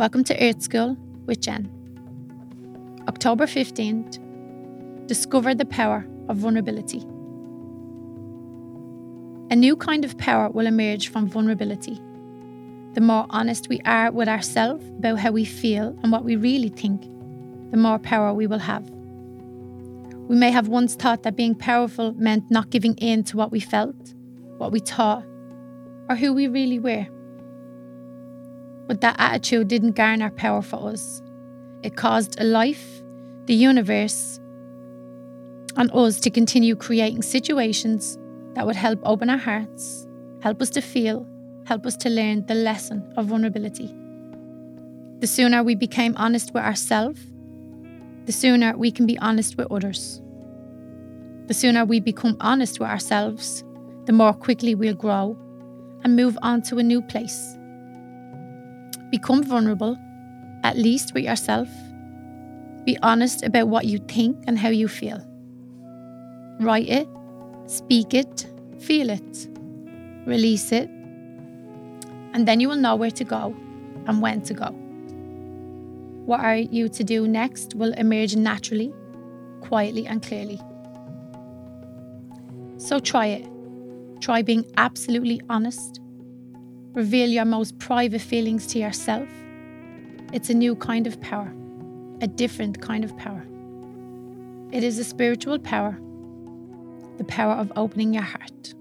Welcome to Earth School with Jen. October 15th, discover the power of vulnerability. A new kind of power will emerge from vulnerability. The more honest we are with ourselves about how we feel and what we really think, the more power we will have. We may have once thought that being powerful meant not giving in to what we felt, what we thought, or who we really were. But that attitude didn't garner power for us. It caused a life, the universe, and us to continue creating situations that would help open our hearts, help us to feel, help us to learn the lesson of vulnerability. The sooner we became honest with ourselves, the sooner we can be honest with others. The sooner we become honest with ourselves, the more quickly we'll grow and move on to a new place. Become vulnerable, at least with yourself. Be honest about what you think and how you feel. Write it, speak it, feel it, release it, and then you will know where to go and when to go. What are you to do next will emerge naturally, quietly, and clearly. So try it. Try being absolutely honest Reveal your most private feelings to yourself. It's a new kind of power, a different kind of power. It is a spiritual power, the power of opening your heart.